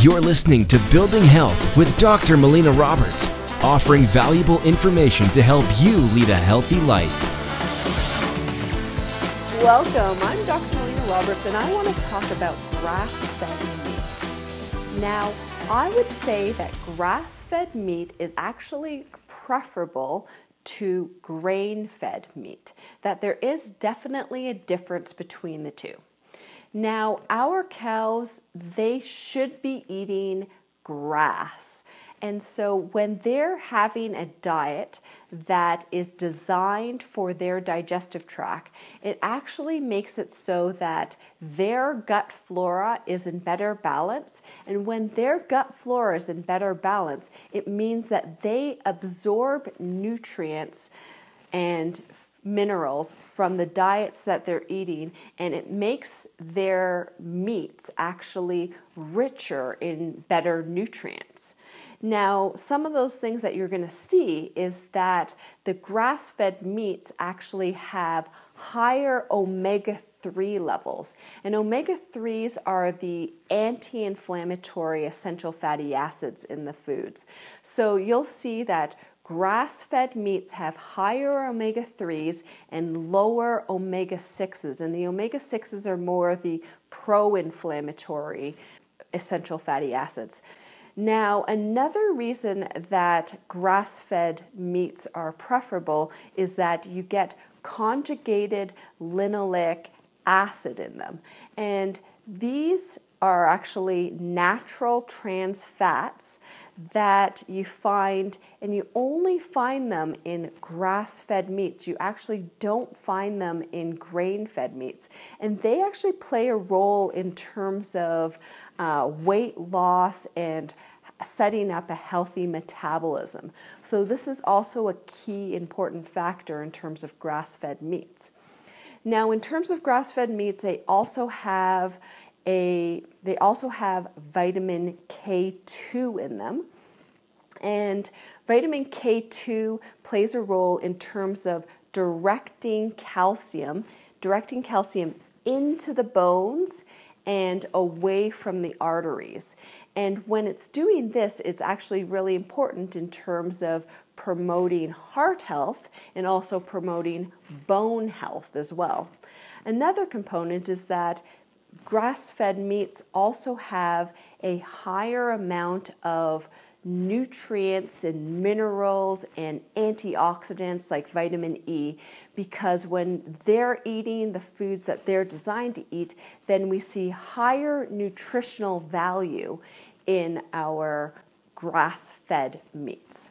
You're listening to Building Health with Dr. Melina Roberts, offering valuable information to help you lead a healthy life. Welcome. I'm Dr. Melina Roberts, and I want to talk about grass fed meat. Now, I would say that grass fed meat is actually preferable to grain fed meat, that there is definitely a difference between the two. Now, our cows, they should be eating grass. And so when they're having a diet that is designed for their digestive tract, it actually makes it so that their gut flora is in better balance. And when their gut flora is in better balance, it means that they absorb nutrients and minerals from the diets that they're eating, and it makes their meats actually richer in better nutrients. Now, some of those things that you're going to see is that the grass fed meats actually have higher omega 3 levels. And omega 3s are the anti inflammatory essential fatty acids in the foods. So you'll see that Grass fed meats have higher omega 3s and lower omega 6s, and the omega 6s are more the pro inflammatory essential fatty acids. Now, another reason that grass fed meats are preferable is that you get conjugated linoleic acid in them. And these are actually natural trans fats that you find, and you only find them in grass fed meats. You actually don't find them in grain fed meats. And they actually play a role in terms of uh, weight loss and setting up a healthy metabolism. So, this is also a key important factor in terms of grass fed meats. Now, in terms of grass fed meats, they also have a they also have vitamin K2 in them. And vitamin K2 plays a role in terms of directing calcium, directing calcium into the bones and away from the arteries. And when it's doing this, it's actually really important in terms of promoting heart health and also promoting bone health as well. Another component is that grass fed meats also have a higher amount of nutrients and minerals and antioxidants like vitamin E because when they're eating the foods that they're designed to eat, then we see higher nutritional value in our grass fed meats.